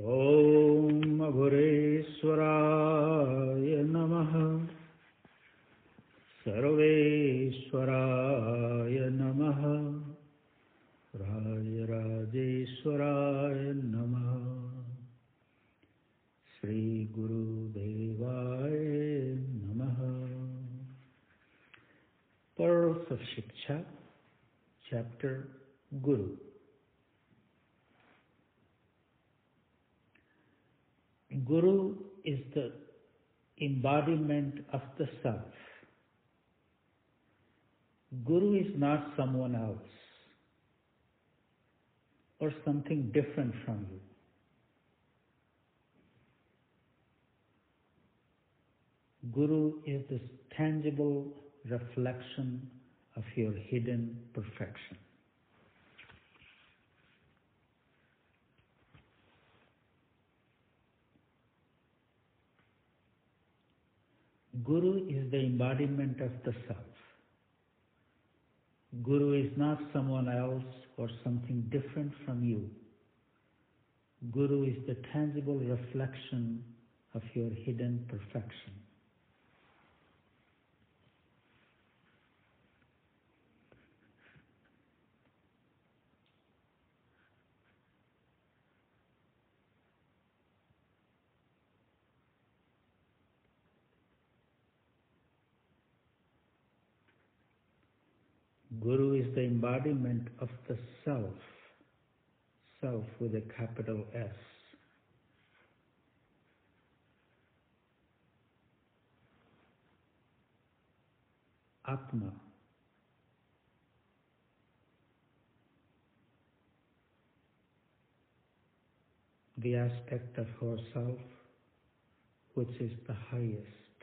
ॐ अघुरेश्वराय नमः। सर्वेश्वराय नमः। राजराजेश्वराय नमः। श्रीगुरुदेवाय नमः। Of Shiksha, Chapter Guru. Guru is the embodiment of the self. Guru is not someone else or something different from you. Guru is the tangible reflection of your hidden perfection. Guru is the embodiment of the self. Guru is not someone else or something different from you. Guru is the tangible reflection of your hidden perfection. Guru is the embodiment of the self, self with a capital S. Atma. The aspect of ourself which is the highest,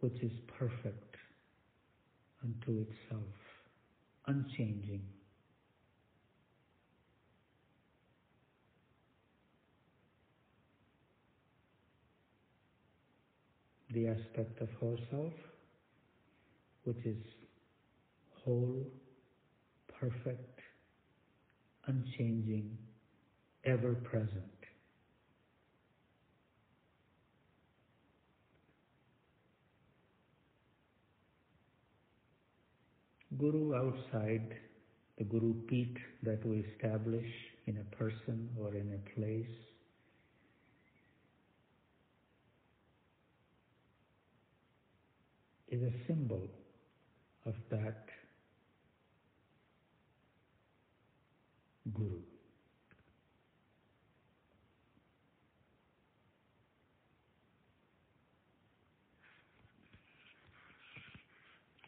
which is perfect unto itself, unchanging. The aspect of ourself, which is whole, perfect, unchanging, ever present. Guru outside, the Guru Peeth that we establish in a person or in a place, is a symbol of that Guru.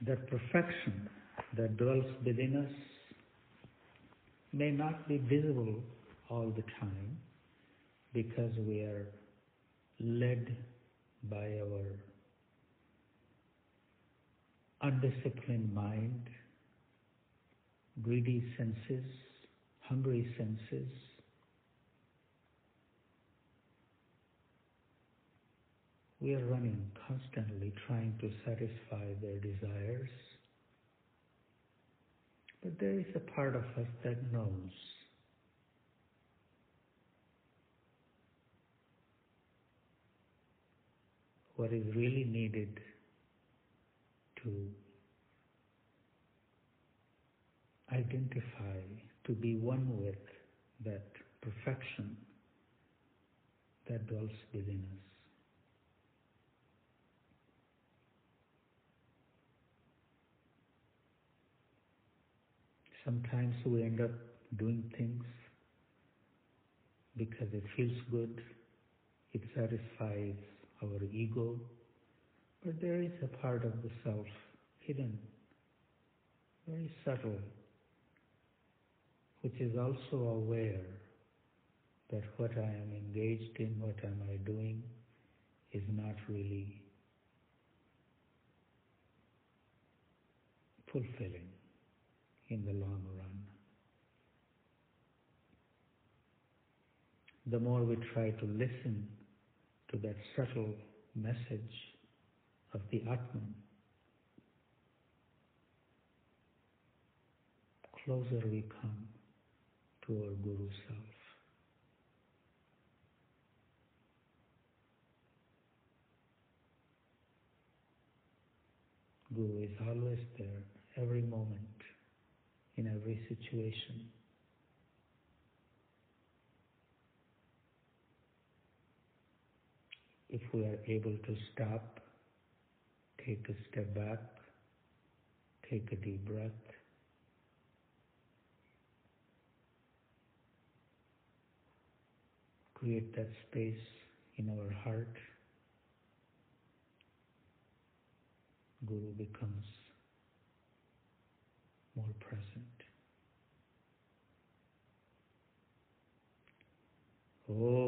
That perfection that dwells within us may not be visible all the time because we are led by our undisciplined mind, greedy senses, hungry senses. We are running constantly trying to satisfy their desires. But there is a part of us that knows. What is really needed to identify, to be one with that perfection that dwells within us. Sometimes we end up doing things because it feels good, it satisfies our ego, but there is a part of the self hidden, very subtle, which is also aware that what I am engaged in, what am I doing, is not really fulfilling in the long run. The more we try to listen to that subtle message of the Atman, closer we come to our Guru self. Guru is always there, every moment, in every situation. If we are able to stop, take a step back, take a deep breath, create that space in our heart, Guru becomes more present. Oh.